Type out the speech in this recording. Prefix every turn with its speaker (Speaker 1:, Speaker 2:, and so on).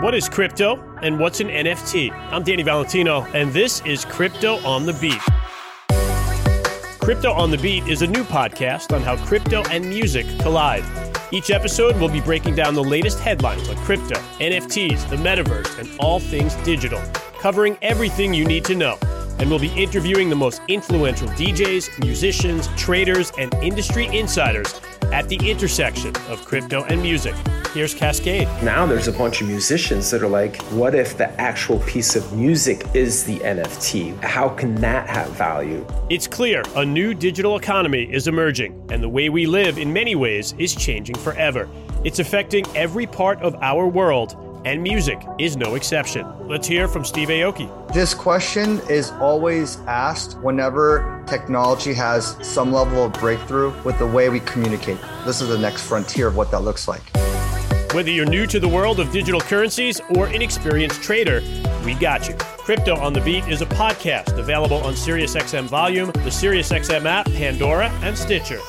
Speaker 1: What is crypto and what's an NFT? I'm Danny Valentino, and this is Crypto on the Beat. Crypto on the Beat is a new podcast on how crypto and music collide. Each episode we'll be breaking down the latest headlines on crypto, NFTs, the metaverse, and all things digital, covering everything you need to know. And we'll be interviewing the most influential DJs, musicians, traders, and industry insiders at the intersection of crypto and music. Here's Kaskade.
Speaker 2: Now there's a bunch of musicians that are like, what if the actual piece of music is the NFT? How can that have value?
Speaker 1: It's clear a new digital economy is emerging, and the way we live in many ways is changing forever. It's affecting every part of our world, and music is no exception. Let's hear from Steve Aoki.
Speaker 3: This question is always asked whenever technology has some level of breakthrough with the way we communicate. This is the next frontier of what that looks like.
Speaker 1: Whether you're new to the world of digital currencies or an experienced trader, we got you. Crypto on the Beat is a podcast available on SiriusXM Volume, the SiriusXM app, Pandora, and Stitcher.